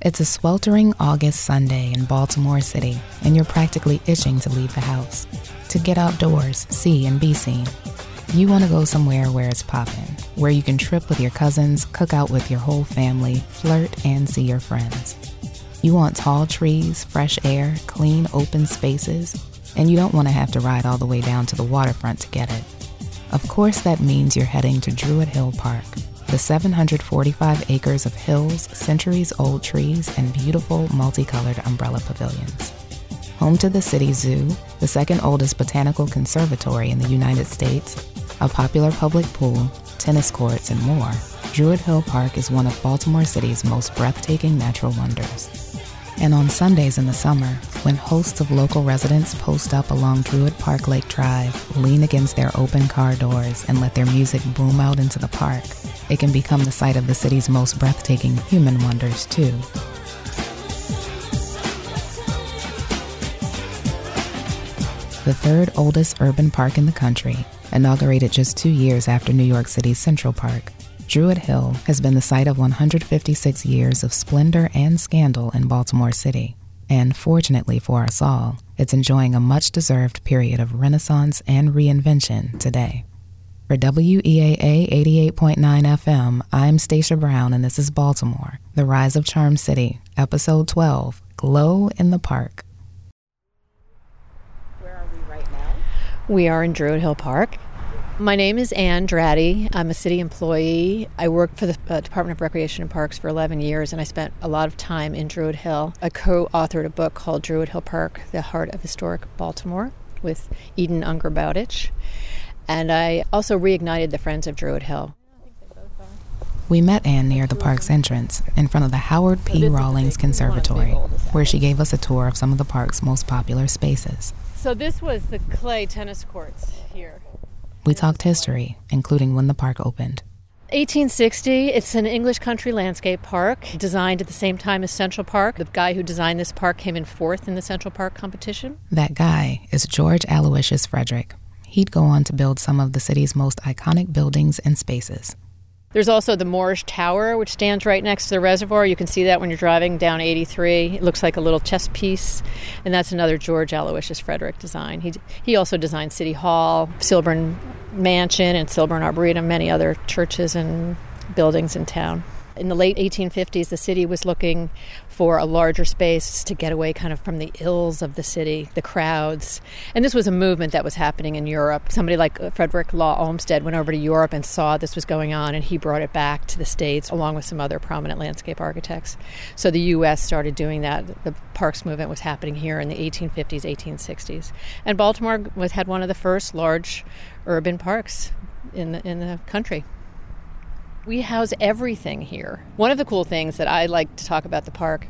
It's a sweltering August Sunday in Baltimore City, and you're practically itching to leave the house, to get outdoors, see, and be seen. You want to go somewhere where it's poppin', where you can trip with your cousins, cook out with your whole family, flirt, and see your friends. You want tall trees, fresh air, clean open spaces, and you don't want to have to ride all the way down to the waterfront to get it. Of course, that means you're heading to Druid Hill Park, the 745 acres of hills, centuries old trees, and beautiful multicolored umbrella pavilions. Home to the City Zoo, the second oldest botanical conservatory in the United States, a popular public pool, tennis courts, and more, Druid Hill Park is one of Baltimore City's most breathtaking natural wonders. And on Sundays in the summer, when hosts of local residents post up along Druid Park Lake Drive, lean against their open car doors, and let their music boom out into the park, it can become the site of the city's most breathtaking human wonders, too. The third oldest urban park in the country, inaugurated just two years after New York City's Central Park, Druid Hill has been the site of 156 years of splendor and scandal in Baltimore City. And fortunately for us all, it's enjoying a much deserved period of renaissance and reinvention today. For WEAA 88.9 FM, I'm Stacia Brown, and this is Baltimore, The Rise of Charm City, Episode 12 Glow in the Park. Where are we right now? We are in Druid Hill Park. My name is Anne Draddy. I'm a city employee. I worked for the uh, Department of Recreation and Parks for 11 years, and I spent a lot of time in Druid Hill. I co authored a book called Druid Hill Park The Heart of Historic Baltimore with Eden Unger Bowditch. And I also reignited the Friends of Druid Hill. We met Anne near the park's entrance, in front of the Howard P. Rawlings Conservatory, where she gave us a tour of some of the park's most popular spaces. So, this was the clay tennis courts here. We talked history, including when the park opened. 1860, it's an English country landscape park designed at the same time as Central Park. The guy who designed this park came in fourth in the Central Park competition. That guy is George Aloysius Frederick. He'd go on to build some of the city's most iconic buildings and spaces. There's also the Moorish Tower, which stands right next to the reservoir. You can see that when you're driving down 83. It looks like a little chess piece, and that's another George Aloysius Frederick design. He, he also designed City Hall, Cylburn Mansion, and Cylburn Arboretum, many other churches and buildings in town in the late 1850s, the city was looking for a larger space to get away kind of from the ills of the city, the crowds. And this was a movement that was happening in Europe. Somebody like Frederick Law Olmsted went over to Europe and saw this was going on, and he brought it back to the States along with some other prominent landscape architects. So the U.S. started doing that. The parks movement was happening here in the 1850s, 1860s. And Baltimore was, had one of the first large urban parks in the, in the country. We house everything here. One of the cool things that I like to talk about the park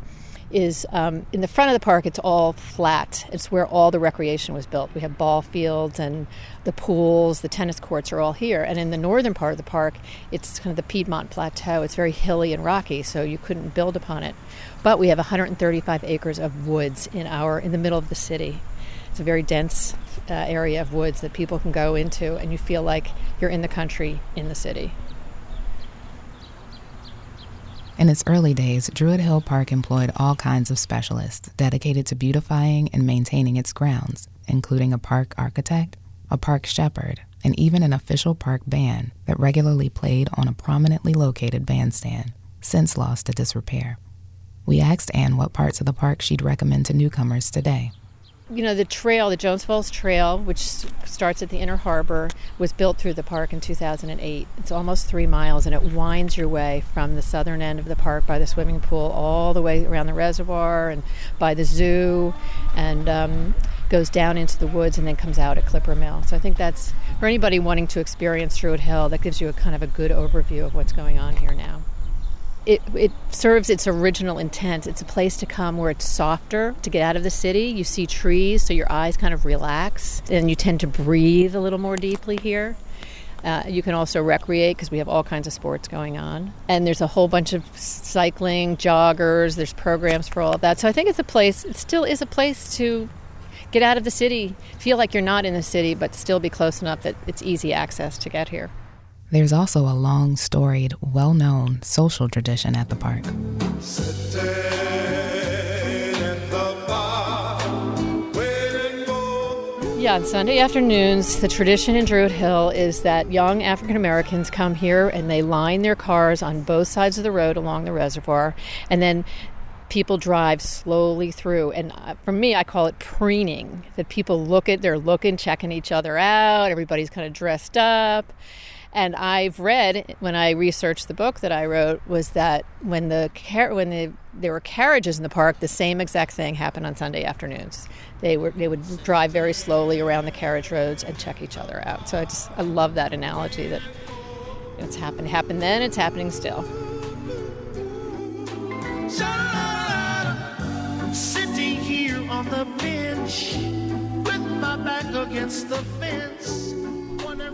is um, in the front of the park, it's all flat. It's where all the recreation was built. We have ball fields and the pools, the tennis courts are all here. And in the northern part of the park, it's kind of the Piedmont Plateau. It's very hilly and rocky, so you couldn't build upon it. But we have 135 acres of woods in our in the middle of the city. It's a very dense uh, area of woods that people can go into, and you feel like you're in the country in the city. In its early days, Druid Hill Park employed all kinds of specialists dedicated to beautifying and maintaining its grounds, including a park architect, a park shepherd, and even an official park band that regularly played on a prominently located bandstand, since lost to disrepair. We asked Anne what parts of the park she'd recommend to newcomers today you know, the trail, the Jones Falls Trail, which starts at the Inner Harbor, was built through the park in 2008. It's almost three miles, and it winds your way from the southern end of the park by the swimming pool all the way around the reservoir and by the zoo, and um, goes down into the woods and then comes out at Clipper Mill. So I think that's for anybody wanting to experience Druid Hill. That gives you a kind of a good overview of what's going on here now it, it serves its original intent. It's a place to come where it's softer to get out of the city. You see trees, so your eyes kind of relax, and you tend to breathe a little more deeply here. Uh, you can also recreate because we have all kinds of sports going on. And there's a whole bunch of cycling, joggers, there's programs for all of that. So I think it's a place, it still is a place to get out of the city, feel like you're not in the city, but still be close enough that it's easy access to get here. There's also a long, storied, well known social tradition at the park. Yeah, on Sunday afternoons, the tradition in Druid Hill is that young African Americans come here and they line their cars on both sides of the road along the reservoir, and then people drive slowly through. And uh, for me, I call it preening. That people look at, they're looking, checking each other out. Everybody's kind of dressed up. And I've read when I researched the book that I wrote was that when the car- when the, there were carriages in the park, the same exact thing happened on Sunday afternoons. They were they would drive very slowly around the carriage roads and check each other out. So I just I love that analogy that it's happened happened then, it's happening still. Sitting here on the bench with my back against the fence.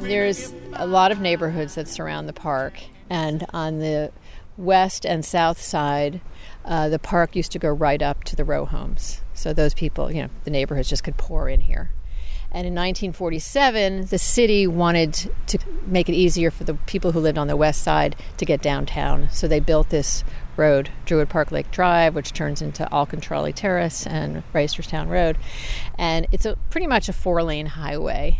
There's a lot of neighborhoods that surround the park, and on the west and south side, uh, the park used to go right up to the row homes. So those people, you know, the neighborhoods just could pour in here. And in 1947, the city wanted to make it easier for the people who lived on the west side to get downtown. So they built this road, Druid Park Lake Drive, which turns into Auchentoroly Terrace and Reisterstown Road. And it's a pretty much a four lane highway.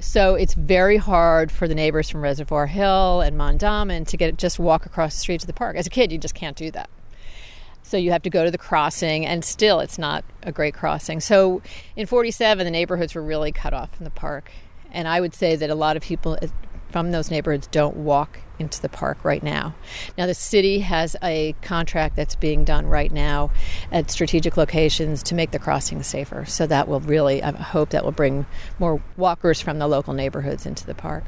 So it's very hard for the neighbors from Reservoir Hill and Mondawmin to get just walk across the street to the park. As a kid, you just can't do that. So you have to go to the crossing, and still it's not a great crossing. So in 47, the neighborhoods were really cut off from the park. And I would say that a lot of people eh, from those neighborhoods don't walk into the park right now. Now, the city has a contract that's being done right now at strategic locations to make the crossings safer. So that will really, I hope that will bring more walkers from the local neighborhoods into the park.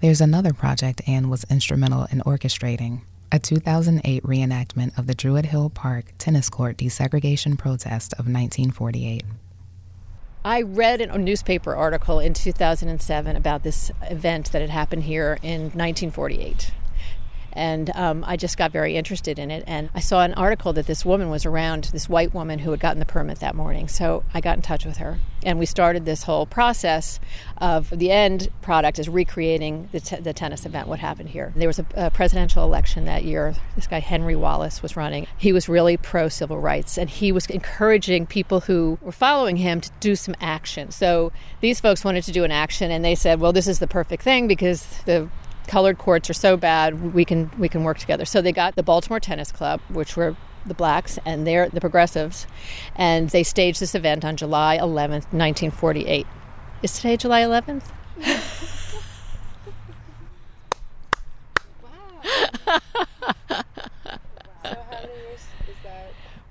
There's another project Anne was instrumental in orchestrating a 2008 reenactment of the Druid Hill Park tennis court desegregation protest of 1948. I read a newspaper article in 2007 about this event that had happened here in 1948 and um, I just got very interested in it. And I saw an article that this woman was around, this white woman who had gotten the permit that morning. So I got in touch with her, and we started this whole process of the end product is recreating the, t- the tennis event, what happened here. There was a, a presidential election that year. This guy, Henry Wallace, was running. He was really pro civil rights, and he was encouraging people who were following him to do some action. So these folks wanted to do an action, and they said, well, this is the perfect thing because the colored courts are so bad we can we can work together so they got the baltimore tennis club which were the blacks and they're the progressives and they staged this event on july 11th 1948 is today july 11th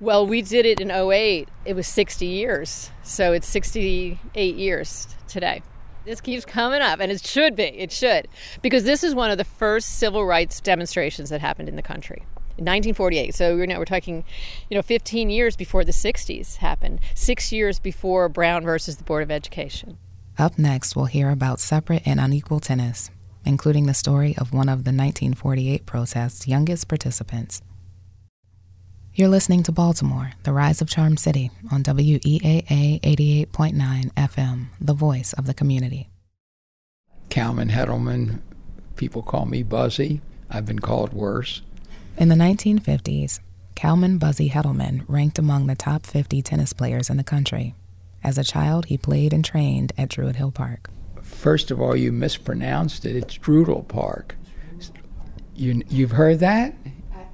Well, we did it in 08. It was 60 years. So it's 68 years today. This keeps coming up, and it should be. It should. Because this is one of the first civil rights demonstrations that happened in the country. In 1948. So we're now we're talking, you know, 15 years before the 60s happened. Six years before Brown versus the Board of Education. Up next, we'll hear about separate and unequal tennis, including the story of one of the 1948 protest's youngest participants, you're listening to Baltimore, the Rise of Charm City on WEAA 88.9 FM, the voice of the community. Calvin Heddleman, people call me Buzzy. I've been called worse. In the 1950s, Calvin Buzzy Heddleman ranked among the top 50 tennis players in the country. As a child, he played and trained at Druid Hill Park. First of all, you mispronounced it. It's Drudel Park. You, you've heard that?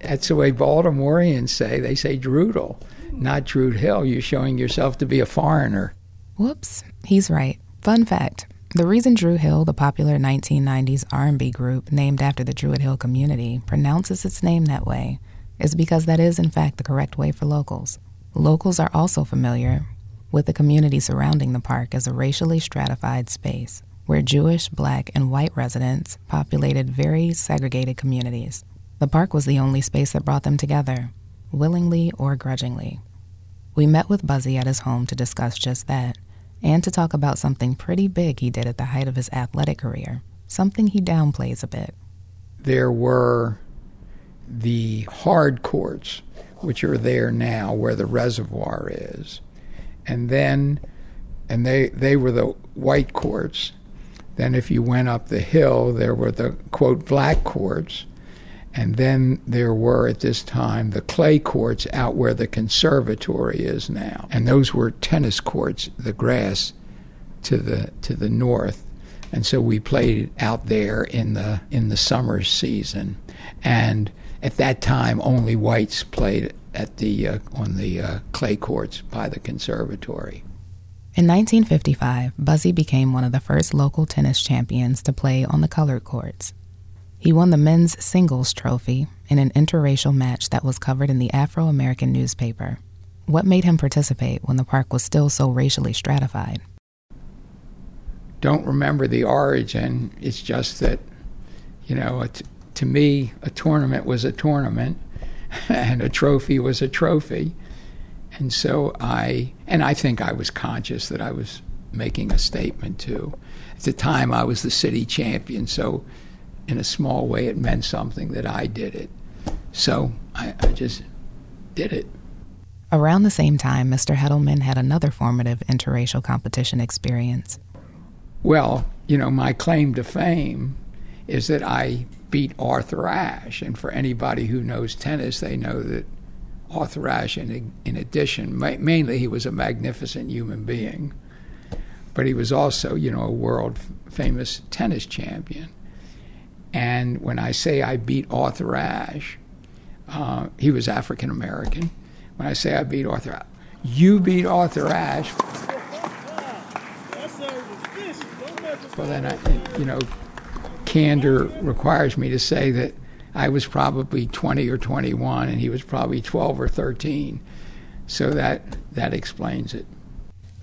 That's the way Baltimoreans say. They say Drudel, not Druid Hill. You're showing yourself to be a foreigner. Whoops, he's right. Fun fact. The reason Dru Hill, the popular 1990s R&B group named after the Druid Hill community, pronounces its name that way is because that is in fact the correct way for locals. Locals are also familiar with the community surrounding the park as a racially stratified space where Jewish, black, and white residents populated very segregated communities. The park was the only space that brought them together, willingly or grudgingly. We met with Buzzy at his home to discuss just that, and to talk about something pretty big he did at the height of his athletic career, something he downplays a bit. There were the hard courts, which are there now where the reservoir is. And then, and they, they were the white courts. Then, if you went up the hill, there were the quote black courts. And then there were at this time the clay courts out where the conservatory is now. And those were tennis courts, the grass to the to the north. And so we played out there in the in the summer season. And at that time only whites played at the uh, on the uh, clay courts by the conservatory. In 1955, Buzzy became one of the first local tennis champions to play on the colored courts. He won the men's singles trophy in an interracial match that was covered in the Afro American newspaper. What made him participate when the park was still so racially stratified? Don't remember the origin. It's just that, you know, to me, a tournament was a tournament and a trophy was a trophy. And so I, and I think I was conscious that I was making a statement too. At the time, I was the city champion, so in a small way, it meant something that I did it. So I, I just did it. Around the same time, Mr. Heddleman had another formative interracial competition experience. Well, you know, my claim to fame is that I beat Arthur Ashe. And for anybody who knows tennis, they know that Arthur Ashe, in, in addition, mainly he was a magnificent human being, but he was also, you know, a world famous tennis champion. And when I say I beat Arthur Ashe, uh, he was African American. When I say I beat Arthur, Ashe, you beat Arthur Ashe. Well, then, I, you know, candor requires me to say that I was probably 20 or 21 and he was probably 12 or 13. So that, that explains it.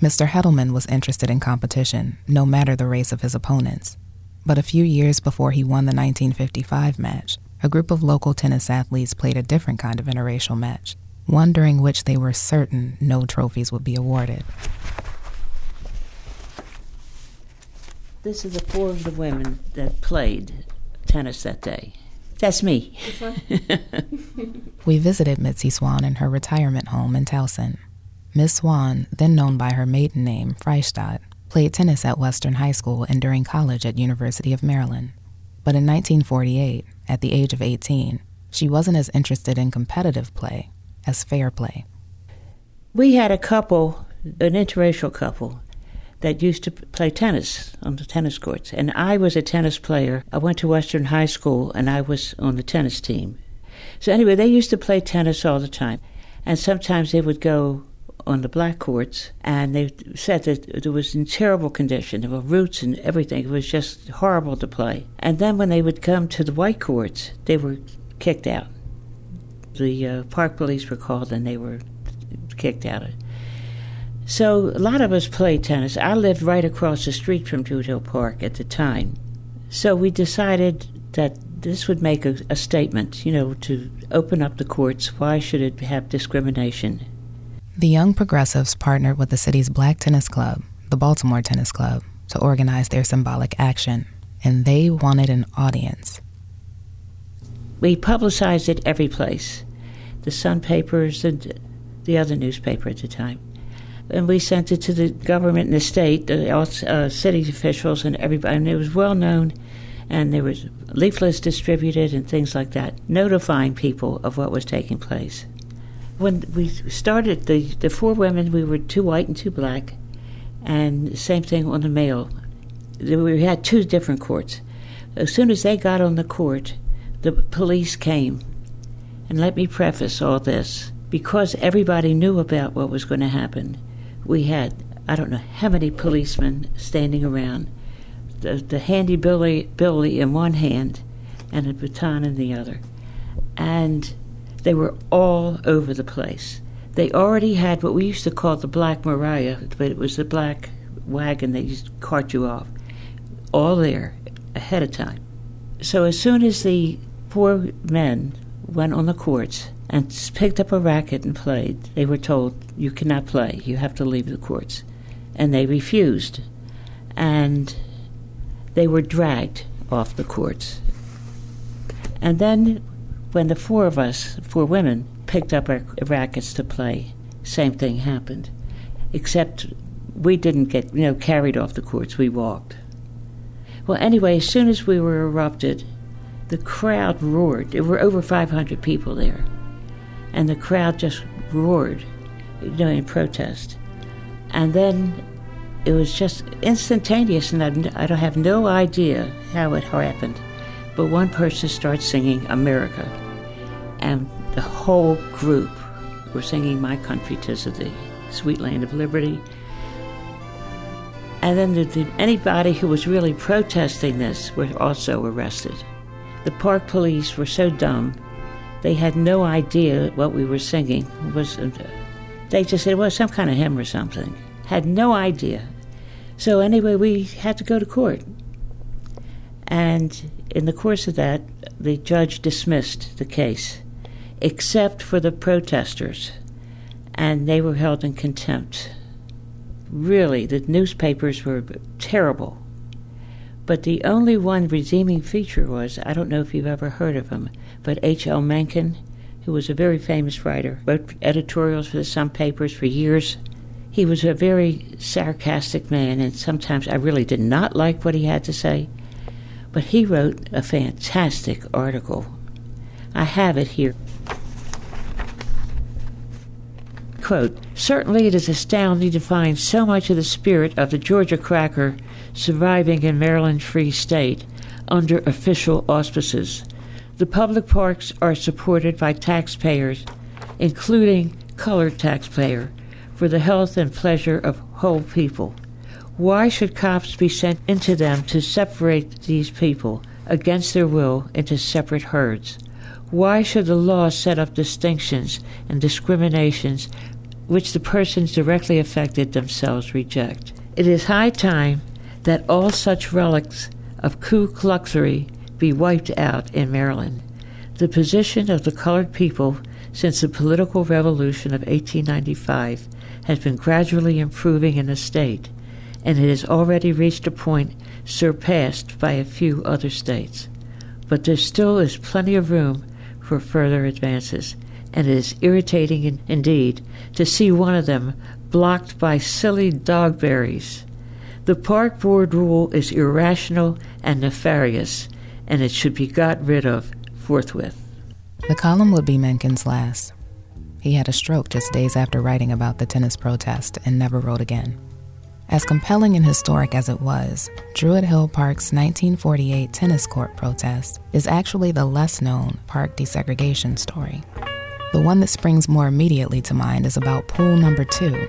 Mr. Heddleman was interested in competition, no matter the race of his opponents. But a few years before he won the 1955 match, a group of local tennis athletes played a different kind of interracial match, one during which they were certain no trophies would be awarded. This is the four of the women that played tennis that day. That's me. we visited Mitzi Swan in her retirement home in Towson. Miss Swan, then known by her maiden name, Freistadt, played tennis at Western High School and during college at University of Maryland. But in 1948, at the age of 18, she wasn't as interested in competitive play as fair play. We had a couple, an interracial couple, that used to play tennis on the tennis courts. And I was a tennis player. I went to Western High School and I was on the tennis team. So, anyway, they used to play tennis all the time. And sometimes they would go on the black courts, and they said that it was in terrible condition. There were roots and everything. It was just horrible to play. And then when they would come to the white courts, they were kicked out. The uh, park police were called, and they were kicked out. So a lot of us played tennis. I lived right across the street from Druid Hill Park at the time. So we decided that this would make a, a statement, you know, to open up the courts. Why should it have discrimination? The Young Progressives partnered with the city's Black Tennis Club, the Baltimore Tennis Club, to organize their symbolic action, and they wanted an audience. We publicized it every place the Sun papers and the other newspaper at the time. And we sent it to the government and the state, the uh, city officials, and everybody. And it was well known, and there was leaflets distributed and things like that, notifying people of what was taking place when we started the the four women, we were two white and two black, and same thing on the male. We had two different courts. As soon as they got on the court, the police came. And let me preface all this because everybody knew about what was going to happen. We had I don't know how many policemen standing around, the, the handy billy, billy in one hand, and a baton in the other, and they were all over the place. They already had what we used to call the Black Mariah, but it was the black wagon that used to cart you off, all there ahead of time. So as soon as the four men went on the courts and picked up a racket and played, they were told, You cannot play, you have to leave the courts. And they refused. And they were dragged off the courts. And then when the four of us, four women, picked up our rackets to play, same thing happened. Except we didn't get, you know, carried off the courts, we walked. Well, anyway, as soon as we were erupted, the crowd roared. There were over 500 people there. And the crowd just roared, you know, in protest. And then it was just instantaneous, and I, I don't have no idea how it happened. But one person starts singing America, and the whole group were singing My Country Tis of Thee, Sweet Land of Liberty. And then the, the, anybody who was really protesting this were also arrested. The park police were so dumb, they had no idea what we were singing. It was, uh, they just said, well, some kind of hymn or something. Had no idea. So anyway, we had to go to court. And in the course of that, the judge dismissed the case, except for the protesters, and they were held in contempt. Really, the newspapers were terrible. But the only one redeeming feature was I don't know if you've ever heard of him, but H.L. Mencken, who was a very famous writer, wrote editorials for Sun papers for years. He was a very sarcastic man, and sometimes I really did not like what he had to say. But he wrote a fantastic article. I have it here. Quote, Certainly it is astounding to find so much of the spirit of the Georgia cracker surviving in Maryland Free State under official auspices. The public parks are supported by taxpayers, including colored taxpayer, for the health and pleasure of whole people. Why should cops be sent into them to separate these people against their will into separate herds? Why should the law set up distinctions and discriminations which the persons directly affected themselves reject? It is high time that all such relics of Ku Kluxery be wiped out in Maryland. The position of the colored people since the political revolution of 1895 has been gradually improving in the state, and it has already reached a point surpassed by a few other states. But there still is plenty of room for further advances, and it is irritating indeed to see one of them blocked by silly dogberries. The park board rule is irrational and nefarious, and it should be got rid of forthwith. The column would be Mencken's last. He had a stroke just days after writing about the tennis protest and never wrote again. As compelling and historic as it was, Druid Hill Park's 1948 tennis court protest is actually the less known park desegregation story. The one that springs more immediately to mind is about pool number two.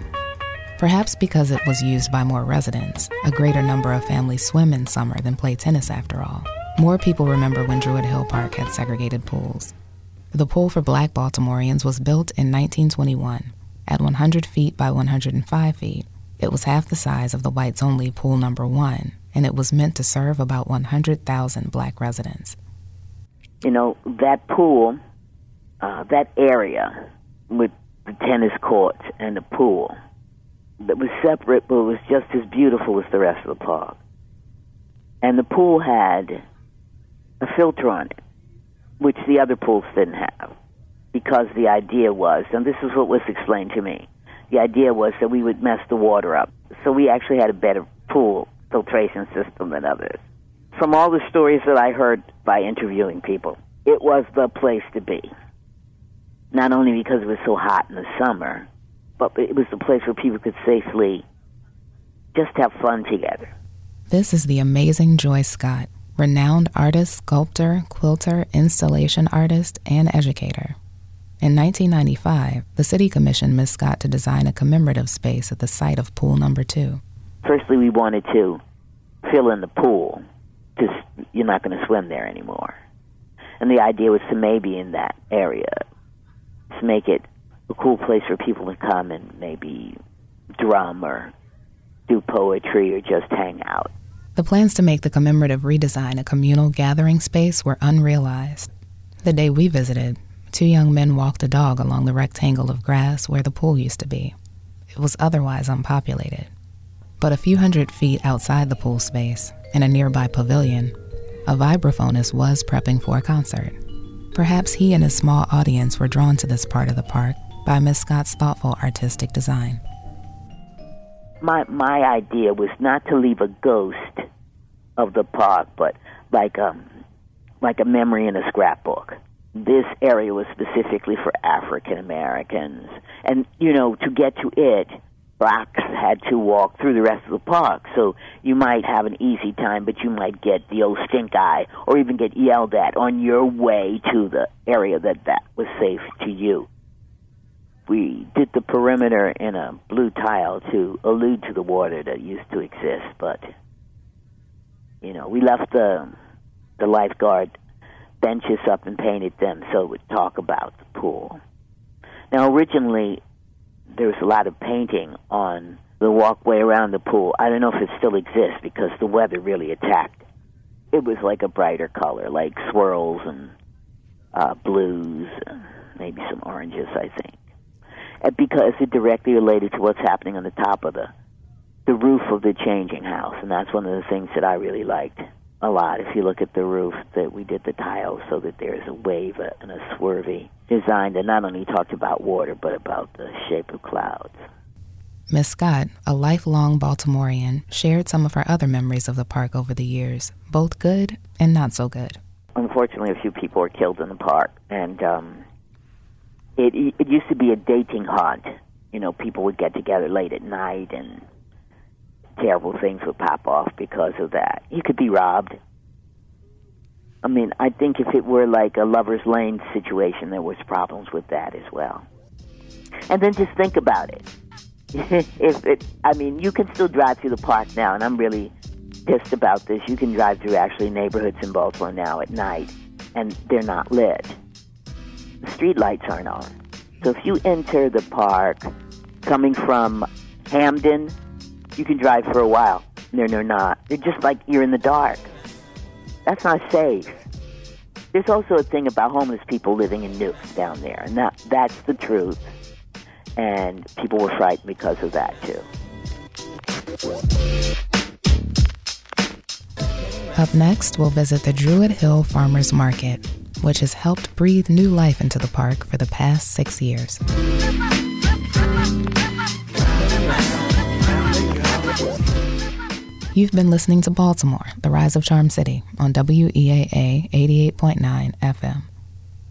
Perhaps because it was used by more residents, a greater number of families swim in summer than play tennis after all. More people remember when Druid Hill Park had segregated pools. The pool for black Baltimoreans was built in 1921 at 100 feet by 105 feet. It was half the size of the whites only pool number one, and it was meant to serve about 100,000 black residents. You know, that pool, uh, that area with the tennis courts and the pool, that was separate but was just as beautiful as the rest of the park. And the pool had a filter on it which the other pools didn't have. Because the idea was, and this is what was explained to me, the idea was that we would mess the water up. So we actually had a better pool filtration system than others. From all the stories that I heard by interviewing people, it was the place to be. Not only because it was so hot in the summer, but it was the place where people could safely just have fun together. This is the amazing Joyce Scott renowned artist, sculptor, quilter, installation artist, and educator. In 1995, the city commissioned Ms. Scott to design a commemorative space at the site of pool number two. Firstly, we wanted to fill in the pool because you're not going to swim there anymore. And the idea was to maybe in that area to make it a cool place for people to come and maybe drum or do poetry or just hang out. The plans to make the commemorative redesign a communal gathering space were unrealized. The day we visited, two young men walked a dog along the rectangle of grass where the pool used to be. It was otherwise unpopulated. But a few hundred feet outside the pool space, in a nearby pavilion, a vibraphonist was prepping for a concert. Perhaps he and his small audience were drawn to this part of the park by Miss Scott's thoughtful artistic design my my idea was not to leave a ghost of the park, but like um, like a memory in a scrapbook. This area was specifically for African Americans, and you know to get to it, blacks had to walk through the rest of the park. So you might have an easy time, but you might get the old stink eye, or even get yelled at on your way to the area that that was safe to you we did the perimeter in a blue tile to allude to the water that used to exist, but you know, we left the the lifeguard benches up and painted them so it would talk about the pool. Now, originally, there was a lot of painting on the walkway around the pool. I don't know if it still exists because the weather really attacked. It was like a brighter color, like swirls and uh, blues, maybe some oranges, I think. Uh, because it directly related to what's happening on the top of the the roof of the changing house, and that's one of the things that I really liked a lot. If you look at the roof, that we did the tiles so that there's a wave and a swervy design that not only talked about water but about the shape of clouds. Miss Scott, a lifelong Baltimorean, shared some of her other memories of the park over the years, both good and not so good. Unfortunately, a few people were killed in the park, and um, it it used to be a dating haunt. You know, people would get together late at night and terrible things would pop off because of that. You could be robbed. I mean, I think if it were like a lover's lane situation, there was problems with that as well. And then just think about it. if it, I mean, you can still drive through the park now, and I'm really pissed about this. You can drive through actually neighborhoods in Baltimore now at night, and they're not lit the street lights aren't on. So if you enter the park coming from Hampden, you can drive for a while. No, they're not. They're just like you're in the dark. That's not safe. There's also a thing about homeless people living in nukes down there, and that that's the truth. And people were frightened because of that too. Up next, we'll visit the Druid Hill Farmers Market which has helped breathe new life into the park for the past six years. You've been listening to Baltimore, The Rise of Charm City on WEAA 88.9 FM.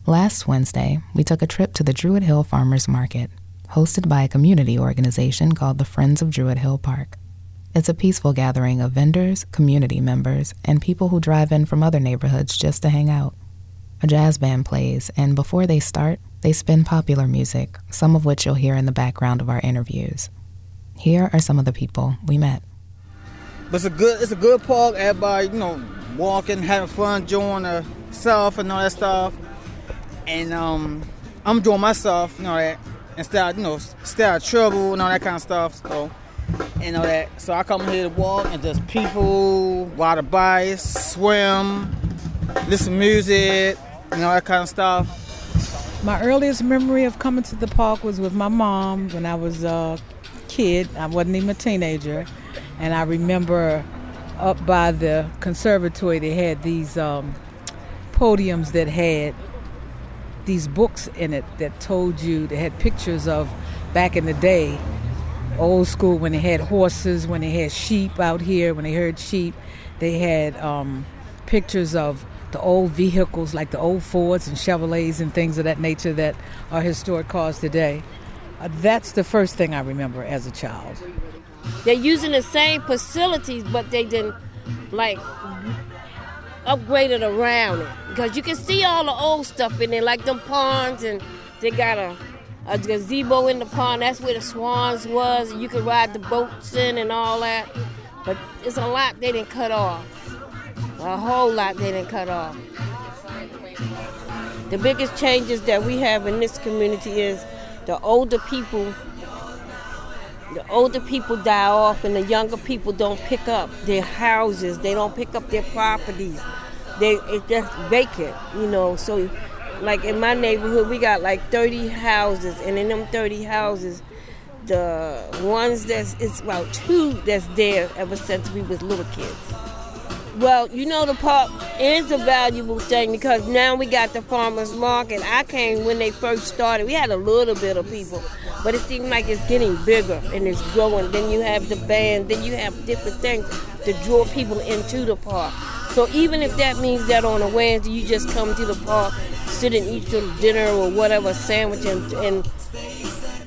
Last Wednesday, we took a trip to the Druid Hill Farmers Market, hosted by a community organization called the Friends of Druid Hill Park. It's a peaceful gathering of vendors, community members, and people who drive in from other neighborhoods just to hang out. A jazz band plays, and before they start, they spin popular music, some of which you'll hear in the background of our interviews. Here are some of the people we met. But it's a good, it's a good park. Everybody, you know, walking, having fun, enjoying stuff and all that stuff. And um, I'm enjoying myself, you know that, and instead, you know, stay out of trouble and all that kind of stuff. So, and all that. So I come here to walk and just people, ride a bike, swim, listen to music, and all that kind of stuff. My earliest memory of coming to the park was with my mom when I was a kid. I wasn't even a teenager. And I remember up by the conservatory, they had these um, podiums that had these books in it that told you, they had pictures of back in the day, old school, when they had horses, when they had sheep out here, when they heard sheep. They had um, pictures of the old vehicles like the old Fords and Chevrolets and things of that nature that are historic cars today. Uh, that's the first thing I remember as a child. They're using the same facilities, but they didn't like upgrade it around it because you can see all the old stuff in there, like them ponds, and they got a, a gazebo in the pond. That's where the swans was. You could ride the boats in and all that, but it's a lot they didn't cut off. A whole lot they didn't cut off. The biggest changes that we have in this community is the older people the older people die off and the younger people don't pick up their houses. They don't pick up their properties. They it's just vacant you know so like in my neighborhood we got like 30 houses. And in them 30 houses the ones that's it's about two that's there ever since we was little kids. Well, you know the park is a valuable thing because now we got the farmers market. I came when they first started. We had a little bit of people, but it seems like it's getting bigger and it's growing. Then you have the band, then you have different things to draw people into the park. So even if that means that on a Wednesday you just come to the park, sit and eat your dinner or whatever sandwich and, and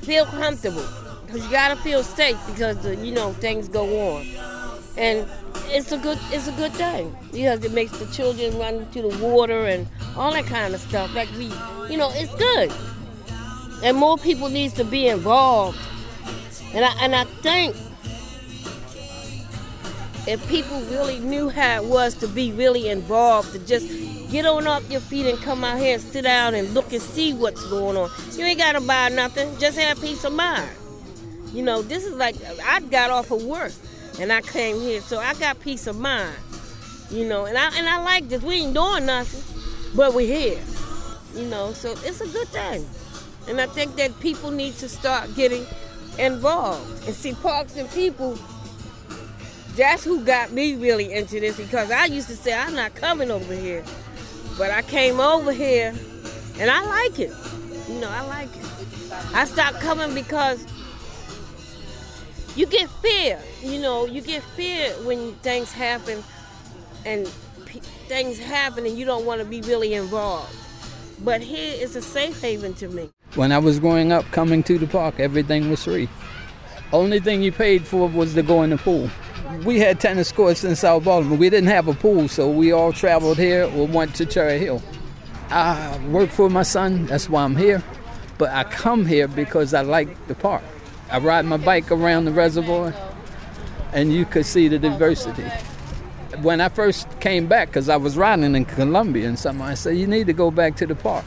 feel comfortable because you gotta feel safe because the, you know things go on, and it's a good it's a good thing because it makes the children run to the water and all that kind of stuff. Like we, you know, it's good, and more people needs to be involved. And I and I think if people really knew how it was to be really involved, to just get on off your feet and come out here and sit down and look and see what's going on. You ain't gotta buy nothing, just have peace of mind. You know, this is like I got off of work and I came here, so I got peace of mind. You know, and I and I like this. We ain't doing nothing, but we're here. You know, so it's a good thing. And I think that people need to start getting involved and see parks and people. That's who got me really into this because I used to say I'm not coming over here, but I came over here and I like it. You know, I like it. I stopped coming because you get fear. You know, you get fear when things happen and things happen and you don't want to be really involved. But here is a safe haven to me. When I was growing up, coming to the park, everything was free. Only thing you paid for was to go in the pool. We had tennis courts in South Baltimore. We didn't have a pool, so we all traveled here or went to Cherry Hill. I work for my son, that's why I'm here. But I come here because I like the park. I ride my bike around the reservoir, and you could see the diversity. When I first came back, because I was riding in Columbia and something, I said, You need to go back to the park.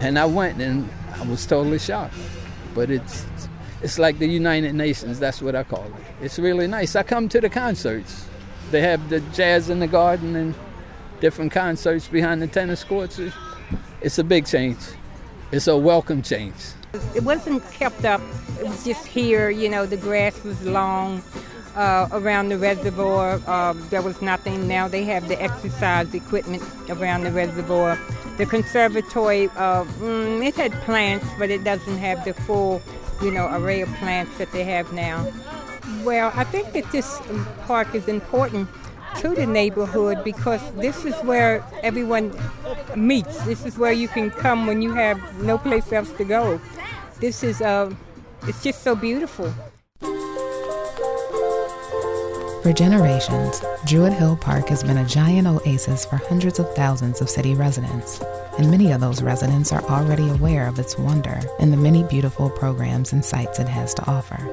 And I went, and I was totally shocked. But it's it's like the United Nations, that's what I call it. It's really nice. I come to the concerts. They have the jazz in the garden and different concerts behind the tennis courts. It's a big change. It's a welcome change. It wasn't kept up. It was just here. You know, the grass was long uh, around the reservoir. Uh, there was nothing. Now they have the exercise equipment around the reservoir. The conservatory, uh, mm, it had plants, but it doesn't have the full, you know, array of plants that they have now. Well, I think that this park is important to the neighborhood because this is where everyone meets. This is where you can come when you have no place else to go. This is, uh, it's just so beautiful. For generations, Druid Hill Park has been a giant oasis for hundreds of thousands of city residents, and many of those residents are already aware of its wonder and the many beautiful programs and sights it has to offer.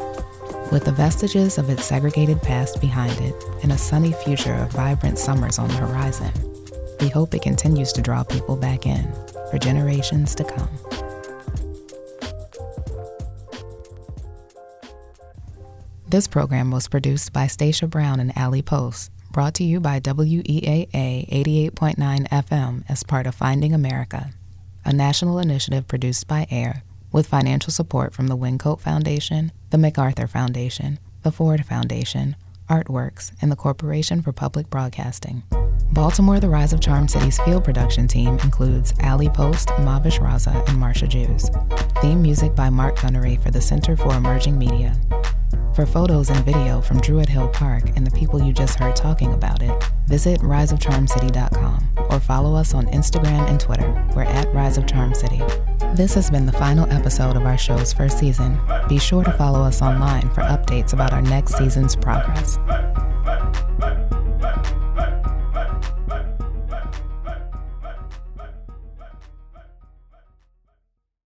With the vestiges of its segregated past behind it and a sunny future of vibrant summers on the horizon, we hope it continues to draw people back in for generations to come. This program was produced by Stacia Brown and Ali Post, brought to you by WEAA 88.9 FM as part of Finding America, a national initiative produced by AIR with financial support from the Wyncote Foundation, the MacArthur Foundation, the Ford Foundation, Artworks, and the Corporation for Public Broadcasting. Baltimore The Rise of Charm City's field production team includes Ali Post, Mavish Raza, and Marsha Jews. Theme music by Mark Gunnery for the Center for Emerging Media. For photos and video from Druid Hill Park and the people you just heard talking about it, visit riseofcharmcity.com or follow us on Instagram and Twitter. We're at Rise of Charm City. This has been the final episode of our show's first season. Be sure to follow us online for updates about our next season's progress.